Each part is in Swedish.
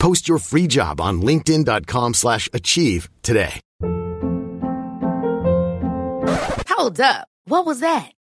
Post your free job on linkedin.com/achieve slash achieve today. Hold up. What was that?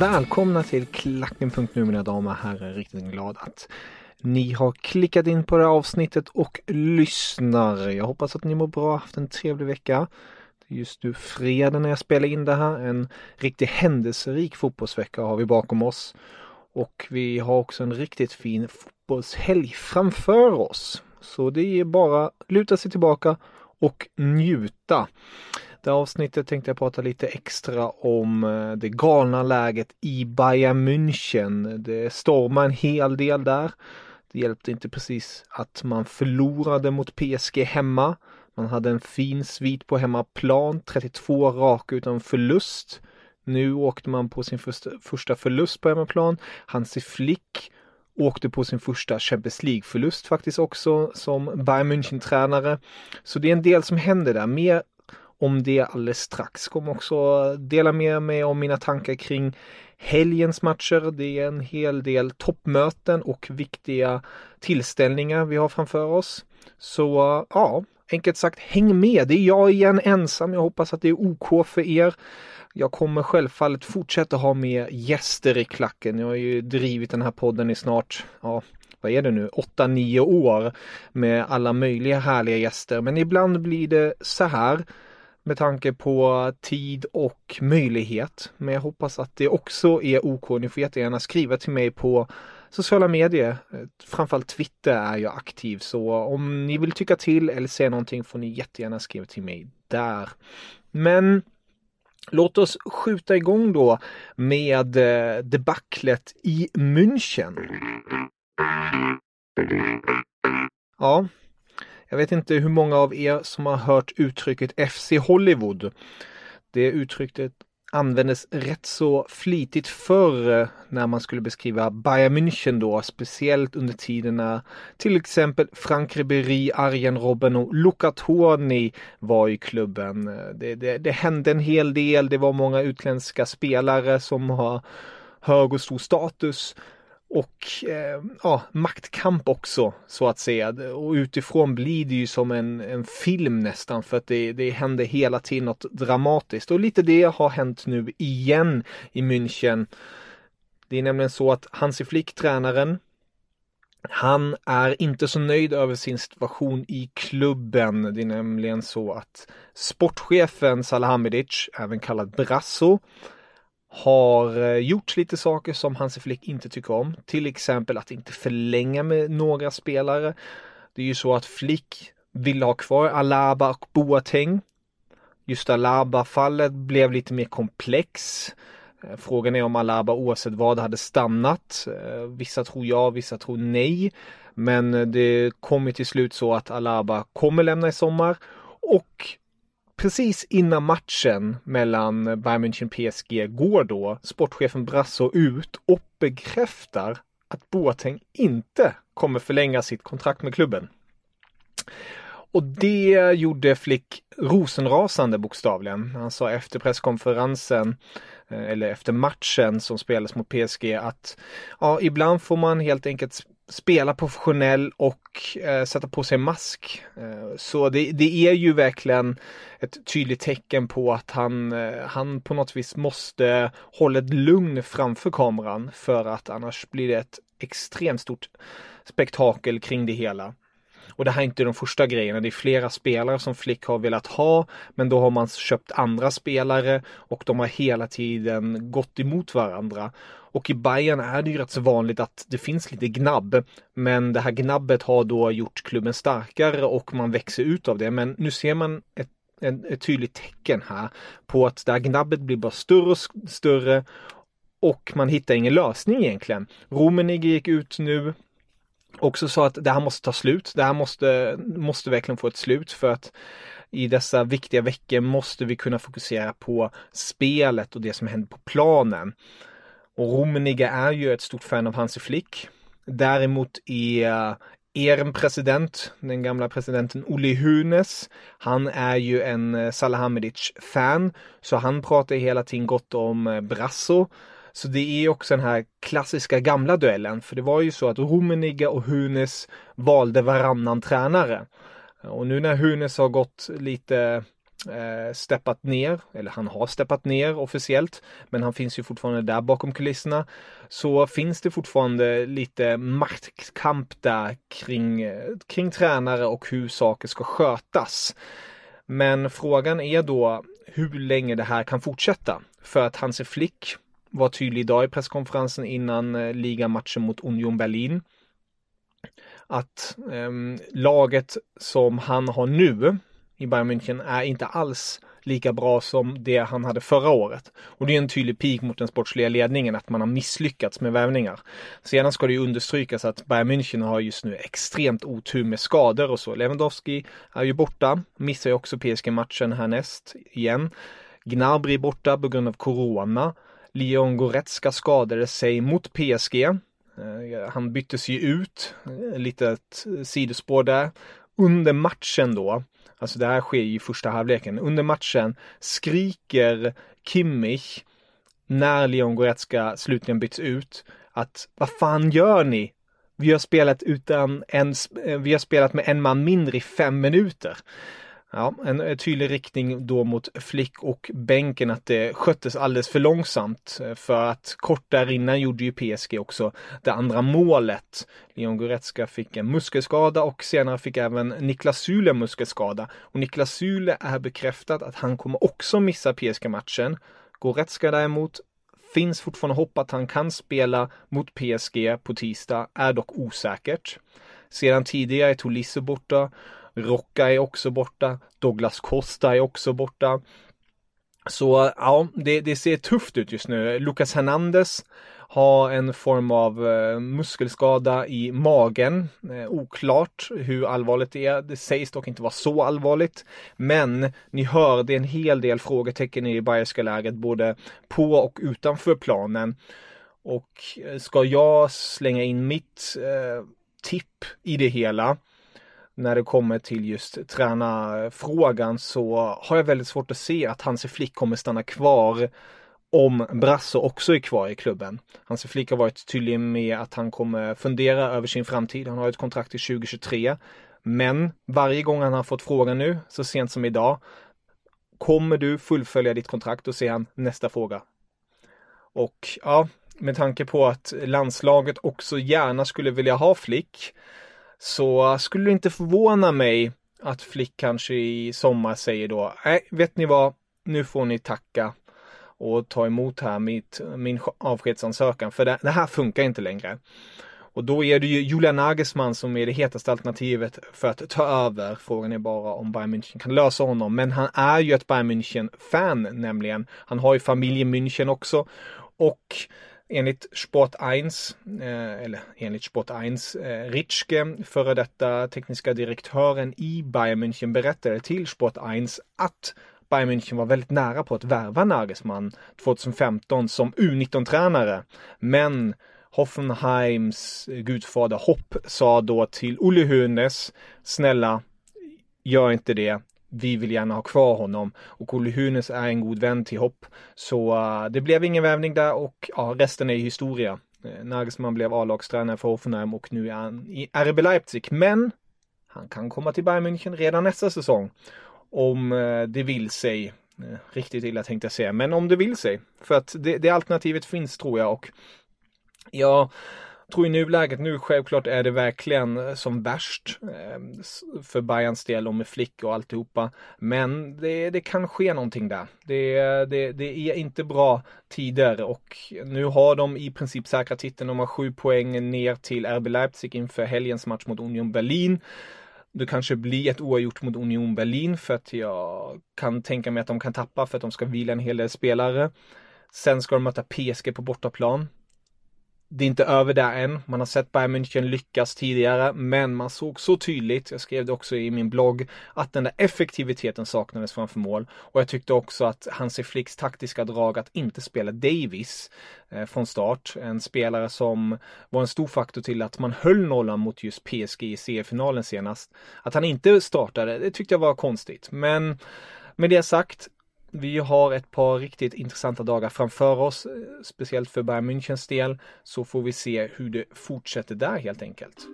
Välkomna till Klacken.nu mina damer och herrar. Riktigt glad att ni har klickat in på det här avsnittet och lyssnar. Jag hoppas att ni mår bra, haft en trevlig vecka. Det är just nu fredag när jag spelar in det här. En riktigt händelserik fotbollsvecka har vi bakom oss. Och vi har också en riktigt fin fotbollshelg framför oss. Så det är bara luta sig tillbaka och njuta. Det avsnittet tänkte jag prata lite extra om eh, det galna läget i Bayern München. Det stormar en hel del där. Det hjälpte inte precis att man förlorade mot PSG hemma. Man hade en fin svit på hemmaplan, 32 raka utan förlust. Nu åkte man på sin första, första förlust på hemmaplan. Hansi Flick åkte på sin första Champions League-förlust faktiskt också som Bayern München-tränare. Så det är en del som händer där. Mer om det alldeles strax. Kommer också dela med mig om mina tankar kring helgens matcher. Det är en hel del toppmöten och viktiga tillställningar vi har framför oss. Så ja, enkelt sagt häng med. Det är jag igen ensam. Jag hoppas att det är OK för er. Jag kommer självfallet fortsätta ha med gäster i klacken. Jag har ju drivit den här podden i snart, ja, vad är det nu, 8-9 år med alla möjliga härliga gäster. Men ibland blir det så här med tanke på tid och möjlighet. Men jag hoppas att det också är OK. Ni får jättegärna skriva till mig på sociala medier. Eh, framförallt Twitter är jag aktiv så om ni vill tycka till eller säga någonting får ni jättegärna skriva till mig där. Men Låt oss skjuta igång då med eh, debaclet i München. Ja, jag vet inte hur många av er som har hört uttrycket FC Hollywood. Det uttrycket användes rätt så flitigt förr när man skulle beskriva Bayern München då, speciellt under tiden när till exempel Frank Ribéry, Arjen Robben och Luca Toni var i klubben. Det, det, det hände en hel del, det var många utländska spelare som har hög och stor status och eh, ja, maktkamp också så att säga. Och utifrån blir det ju som en, en film nästan för att det, det händer hela tiden något dramatiskt. Och lite det har hänt nu igen i München. Det är nämligen så att Hansi Flick, tränaren, han är inte så nöjd över sin situation i klubben. Det är nämligen så att sportchefen Salahamidic, även kallad Brasso, har eh, gjort lite saker som Hansi Flick inte tycker om. Till exempel att inte förlänga med några spelare. Det är ju så att Flick vill ha kvar Alaba och Boateng. Just Alaba-fallet blev lite mer komplex. Eh, frågan är om Alaba oavsett vad hade stannat. Eh, vissa tror ja, vissa tror nej. Men det kommer till slut så att Alaba kommer lämna i sommar och precis innan matchen mellan Bayern München och PSG går då sportchefen Brasso ut och bekräftar att Boateng inte kommer förlänga sitt kontrakt med klubben. Och det gjorde Flick rosenrasande bokstavligen. Han sa efter presskonferensen eh, eller efter matchen som spelades mot PSG att ja, ibland får man helt enkelt spela professionell och eh, sätta på sig mask. Eh, så det, det, är ju verkligen ett tydligt tecken på att han, eh, han på något vis måste hålla ett lugn framför kameran för att annars blir det ett extremt stort spektakel kring det hela. Och det här är inte de första grejerna. Det är flera spelare som Flick har velat ha. Men då har man köpt andra spelare och de har hela tiden gått emot varandra. Och i Bayern är det ju rätt så vanligt att det finns lite gnabb. Men det här gnabbet har då gjort klubben starkare och man växer ut av det. Men nu ser man ett, ett, ett tydligt tecken här på att det här gnabbet blir bara större och större och man hittar ingen lösning egentligen. Rummenigge gick ut nu också sa att det här måste ta slut. Det här måste, måste verkligen få ett slut för att i dessa viktiga veckor måste vi kunna fokusera på spelet och det som händer på planen. Och Rummenigge är ju ett stort fan av Hansi Flick. Däremot är eh, er president, den gamla presidenten Olli Hunes, han är ju en eh, Salahamidic-fan, så han pratar hela tiden gott om eh, Brasso. Så det är också den här klassiska gamla duellen, för det var ju så att Rummenigge och Hunes valde varannan tränare. Och nu när Hunes har gått lite eh, steppat ner, eller han har steppat ner officiellt, men han finns ju fortfarande där bakom kulisserna, så finns det fortfarande lite maktkamp där kring, kring tränare och hur saker ska skötas. Men frågan är då hur länge det här kan fortsätta. För att Hansi Flick var tydlig idag i presskonferensen innan eh, ligamatchen mot Union Berlin. Att eh, laget som han har nu i Bayern München är inte alls lika bra som det han hade förra året. Och det är en tydlig pik mot den sportsliga ledningen att man har misslyckats med värvningar. Sedan ska det ju understrykas att Bayern München har just nu extremt otur med skador och så. Lewandowski är ju borta, missar ju också PSG-matchen härnäst igen. Gnabry är borta på grund av Corona. Leon Goretzka skadade sig mot PSG. Eh, han byttes ju ut, eh, litet sidospår där. Under matchen då, alltså det här sker i första halvleken, under matchen skriker Kimmich när Leon Goretzka slutligen byts ut att vad fan gör ni? Vi har spelat utan en, eh, vi har spelat med en man mindre i fem minuter. Ja, en eh, tydlig riktning då mot Flick och bänken att det sköttes alldeles för långsamt. Eh, för att kort där innan gjorde ju PSG också det andra målet. Leon Goretzka fick en muskelskada och senare fick även Niklas Sule muskelskada. Och Niklas Sule är bekräftat att han kommer också missa PSG-matchen. Goretzka däremot finns fortfarande hopp att han kan spela mot PSG på tisdag, är dock osäkert. Sedan tidigare är Tolisso borta Rocka är också borta. Douglas Costa är också borta. Så ja, det, det ser tufft ut just nu. Lucas Hernandez har en form av eh, muskelskada i magen. Eh, oklart hur allvarligt det är. Det sägs dock inte vara så allvarligt. Men ni hör, det är en hel del frågetecken i det bayerska läget både på och utanför planen. Och eh, ska jag slänga in mitt eh, tipp i det hela när det kommer till just tränarfrågan så har jag väldigt svårt att se att Hansi Flick kommer stanna kvar om Brasso också är kvar i klubben. Hansi Flick har varit tydlig med att han kommer fundera över sin framtid. Han har ett kontrakt till 2023. Men varje gång han har fått frågan nu, så sent som idag, kommer du fullfölja ditt kontrakt? Och ser han nästa fråga. Och ja, med tanke på att landslaget också gärna skulle vilja ha Flick så skulle det inte förvåna mig att Flick kanske i sommar säger då, nej, vet ni vad, nu får ni tacka och ta emot här mitt, min avskedsansökan, för det, det här funkar inte längre. Och då är det ju Julian Nagelsmann som är det hetaste alternativet för att ta över. Frågan är bara om Bayern München kan lösa honom. Men han är ju ett Bayern München-fan nämligen. Han har ju familj i München också. Och Enligt Sport 1, eh, eller enligt Sport 1, eh, Ritschke, före detta tekniska direktören i Bayern München, berättade till Sport 1 att Bayern München var väldigt nära på att värva Nagelsmann 2015 som U19-tränare. Men Hoffenheims gudfader Hopp sa då till Olle Hönes, snälla, gör inte det vi vill gärna ha kvar honom och Olle Hunes är en god vän till Hopp. Så uh, det blev ingen värvning där och ja, resten är historia. Eh, Nagelsmann blev A-lagstränare för Hoffenheim och nu är han i RB Leipzig. Men han kan komma till Bayern München redan nästa säsong. Om eh, det vill sig. Eh, riktigt illa tänkte jag säga, men om det vill sig. För att det, det alternativet finns tror jag och ja, tror i nuläget nu självklart är det verkligen eh, som värst ehm, för Bayerns del och med Flick och alltihopa. Men det, det kan ske någonting där. Det, det, det är inte bra tider och nu har de i princip säkrat titeln. De har sju poäng ner till RB Leipzig inför helgens match mot Union Berlin. Det kanske blir ett oavgjort mot Union Berlin för att jag kan tänka mig att de kan tappa för att de ska vila en hel del spelare. Sen ska de möta PSG på bortaplan det är inte över där än. Man har sett Bayern München lyckas tidigare, men man såg så tydligt, jag skrev det också i min blogg, att den där effektiviteten saknades framför mål. Och jag tyckte också att Hansi Flicks taktiska drag att inte spela Davis eh, från start, en spelare som var en stor faktor till att man höll nollan mot just PSG i CE-finalen senast. Att han inte startade, det tyckte jag var konstigt. Men med det sagt, vi har ett par riktigt intressanta dagar framför oss, eh, speciellt för Bayern Münchens del, så får vi se hur det fortsätter där helt enkelt.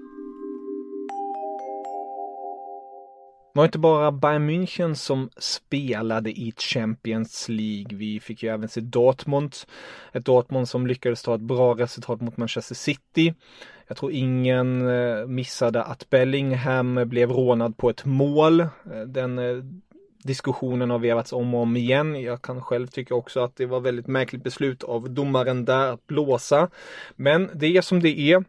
Det var inte bara Bayern München som spelade i Champions League. Vi fick ju även se Dortmund. Ett Dortmund som lyckades ta ett bra resultat mot Manchester City. Jag tror ingen eh, missade att Bellingham blev rånad på ett mål. Eh, den diskussionen har vevats om och om igen. Jag kan själv tycka också att det var väldigt märkligt beslut av domaren där att blåsa. Men det är som det är.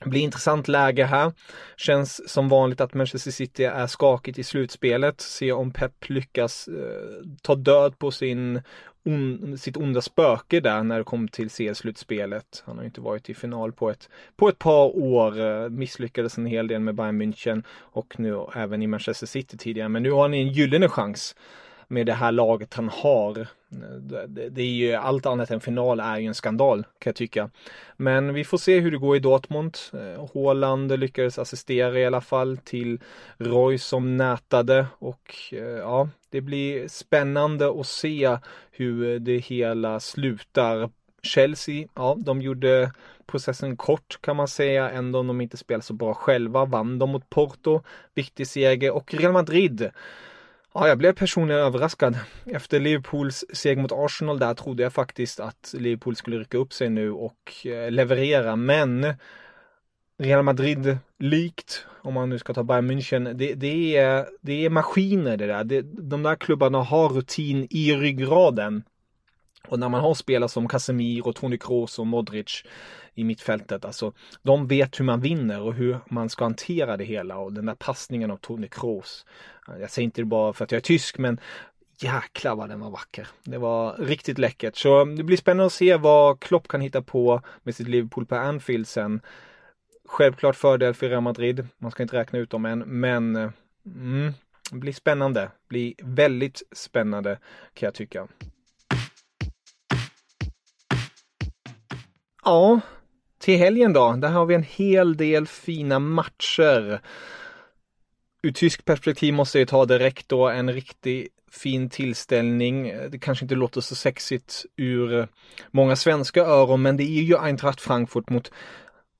Det blir intressant läge här. Känns som vanligt att Manchester City är skakigt i slutspelet. Se om Pep lyckas eh, ta död på sin on, sitt onda spöke där när det kom till CS-slutspelet. Han har inte varit i final på ett, på ett par år. Eh, misslyckades en hel del med Bayern München och nu även i Manchester City tidigare. Men nu har han en gyllene chans med det här laget han har. Det, är ju allt annat än final är ju en skandal kan jag tycka. Men vi får se hur det går i Dortmund. Eh, Haaland lyckades assistera i alla fall till Roy som nätade och eh, ja, det blir spännande att se hur det hela slutar. Chelsea, ja, de gjorde processen kort kan man säga, ändå om de inte spelar så bra själva, vann de mot Porto, viktig seger och Real Madrid Ja, jag blev personligen överraskad. Efter Liverpools seger mot Arsenal där trodde jag faktiskt att Liverpool skulle rycka upp sig nu och eh, leverera, men Real Madrid likt, om man nu ska ta Bayern München, det, det, är, det är maskiner det där. Det, de där klubbarna har rutin i ryggraden. Och när man har spelare som Casemiro, Toni Kroos och Modric i mittfältet, alltså de vet hur man vinner och hur man ska hantera det hela och den där passningen av Toni Kroos. Jag säger inte det bara för att jag är tysk, men jäklar vad den var vacker. Det var riktigt läckert. Så det blir spännande att se vad Klopp kan hitta på med sitt Liverpool på Anfield sen. Självklart fördel för Real Madrid. Man ska inte räkna ut dem än, men mm, det blir spännande. Det blir väldigt spännande kan jag tycka. Ja, till helgen då. Där har vi en hel del fina matcher. Ur tysk perspektiv måste jag ta direkt då en riktig fin tillställning. Det kanske inte låter så sexigt ur många svenska öron, men det är ju Eintracht Frankfurt mot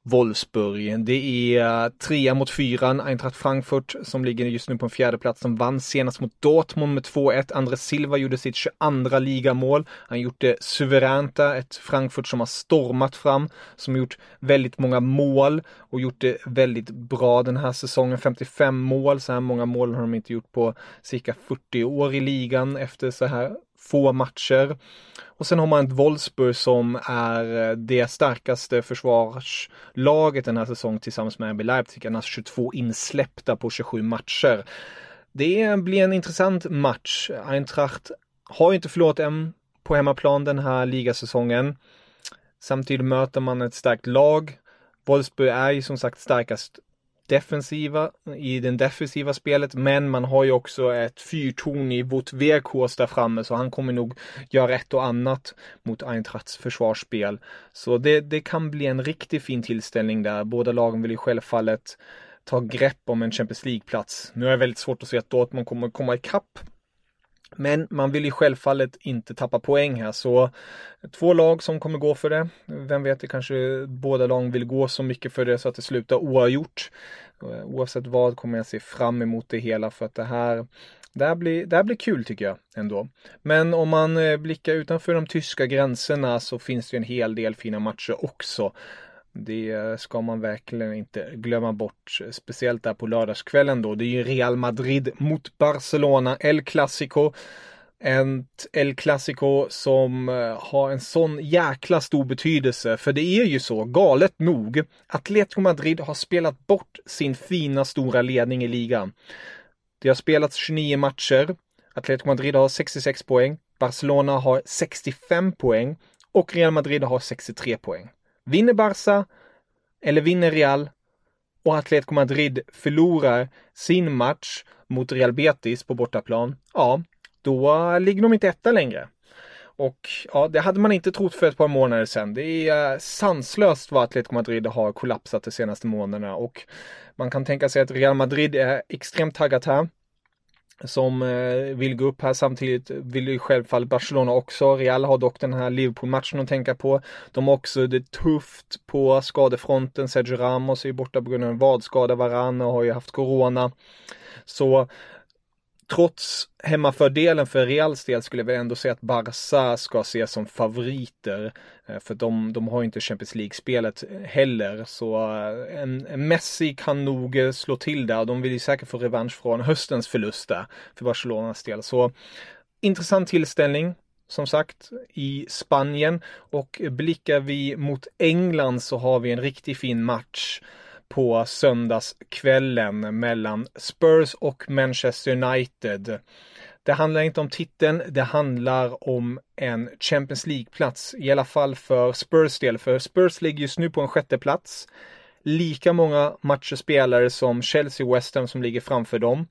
Wolfsburg. Det är eh, trea mot fyran, Eintracht Frankfurt som ligger just nu på en fjärde plats som vann senast mot Dortmund med 2-1. Andres Silva gjorde sitt 22 ligamål. Han gjort det suveränt ett Frankfurt som har stormat fram, som gjort väldigt många mål och gjort det väldigt bra den här säsongen. 55 mål, så här många mål har de inte gjort på cirka 40 år i ligan efter så här få matcher. Och sen har man ett Wolfsburg som är eh, det starkaste försvarslaget den här säsongen tillsammans med RB Leipzig. Annars 22 insläppta på 27 matcher. Det blir en intressant match. Eintracht har inte förlorat än på hemmaplan den här ligasäsongen. Samtidigt möter man ett starkt lag. Wolfsburg är ju som sagt starkast defensiva, i den defensiva spelet, men man har ju också ett fyrtorn i Wout Weghorst där framme, så han kommer nog göra ett och annat mot Eintrachts försvarsspel. Så det, det kan bli en riktigt fin tillställning där. Båda lagen vill ju självfallet ta grepp om en Champions League-plats. Nu är det väldigt svårt att se att Dortmund kommer komma ikapp men man vill ju självfallet inte tappa poäng här så två lag som kommer gå för det. Vem vet, det kanske båda lag vill gå så mycket för det så att det slutar oavgjort. Oavsett vad kommer jag se fram emot det hela för att det här det här, blir, det här blir kul tycker jag ändå. Men om man eh, blickar utanför de tyska gränserna så finns det en hel del fina matcher också. Det ska man verkligen inte glömma bort, speciellt där på lördagskvällen då. Det är ju Real Madrid mot Barcelona, El Clasico. Ett El Clasico som eh, har en sån jäkla stor betydelse. För det är ju så, galet nog, Atletico Madrid har spelat bort sin fina stora ledning i ligan. Det har spelats 29 matcher. Atletico Madrid har 66 poäng. Barcelona har 65 poäng och Real Madrid har 63 poäng. Vinner Barca eller vinner Real och Atletico Madrid förlorar sin match mot Real Betis på bortaplan, ja, då ligger de inte etta längre. Och ja, det hade man inte trott för ett par månader sedan. Det är eh, sanslöst vad Atletico Madrid har kollapsat de senaste månaderna och man kan tänka sig att Real Madrid är extremt taggat här som eh, vill gå upp här. Samtidigt vill ju självfallet Barcelona också. Real har dock den här Liverpool-matchen att tänka på. De har också det tufft på skadefronten. Sergio Ramos är ju borta på grund av en vadskada. Varane har ju haft corona. Så trots hemmafördelen för Reals del skulle jag väl ändå säga att Barca ska ses som favoriter. Eh, för de, de har inte Champions League-spelet eh, heller. Så eh, en, en Messi kan nog slå till där. De vill ju säkert få revansch från höstens förlust där för Barcelonas del. Så intressant tillställning som sagt i Spanien och blickar vi mot England så har vi en riktigt fin match på söndagskvällen mellan Spurs och Manchester United. Det handlar inte om titeln, det handlar om en Champions League-plats. I alla fall för Spurs del, för Spurs ligger just nu på en sjätte plats. Lika många matcher spelare som Chelsea och West Ham som ligger framför dem.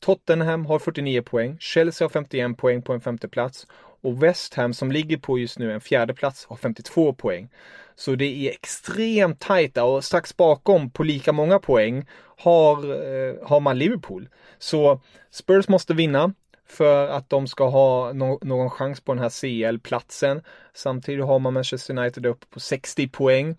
Tottenham har 49 poäng, Chelsea har 51 poäng på en femte plats och West Ham som ligger på just nu en fjärde plats har 52 poäng. Så det är extremt tajta och strax bakom på lika många poäng har, eh, har man Liverpool. Så Spurs måste vinna för att de ska ha no någon chans på den här CL-platsen. Samtidigt har man Manchester United uppe på 60 poäng.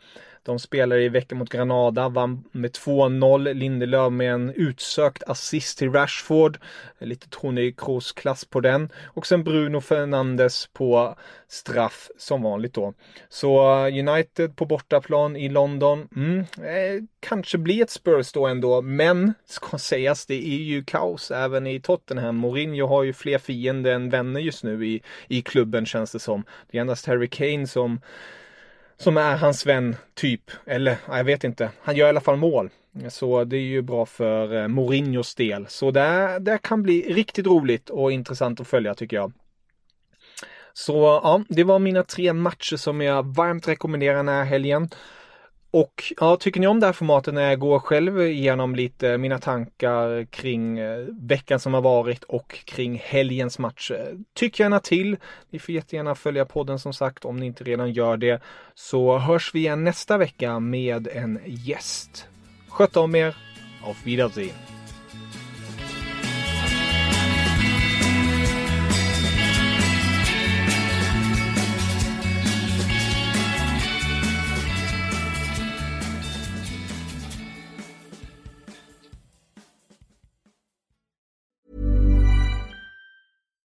De spelade i veckan mot Granada, vann med 2-0. Lindelöf med en utsökt assist till Rashford. Lite Tony Kroos-klass på den. Och sen Bruno Fernandes på straff som vanligt då. Så eh, United på bortaplan i London. Mm, eh, kanske blir ett Spurs då ändå, men ska sägas, det är ju kaos även i Tottenham. Mourinho har ju fler fiender än vänner just nu i, i klubben känns det som. Det är endast Harry Kane som som är hans vän, typ. Eller, jag vet inte. Han gör i alla fall mål. Så det är ju bra för eh, Mourinhos del. Så det, det kan bli riktigt roligt och intressant att följa tycker jag. Så ja, det var mina tre matcher som jag varmt rekommenderar den här helgen. Och ja, tycker ni om det här formatet när jag går själv igenom lite mina tankar kring eh, veckan som har varit och kring helgens match, Tyck gärna till. Ni får jättegärna följa podden som sagt om ni inte redan gör det. Så hörs vi igen nästa vecka med en gäst. Sköt om er. Auf Wiedersehen.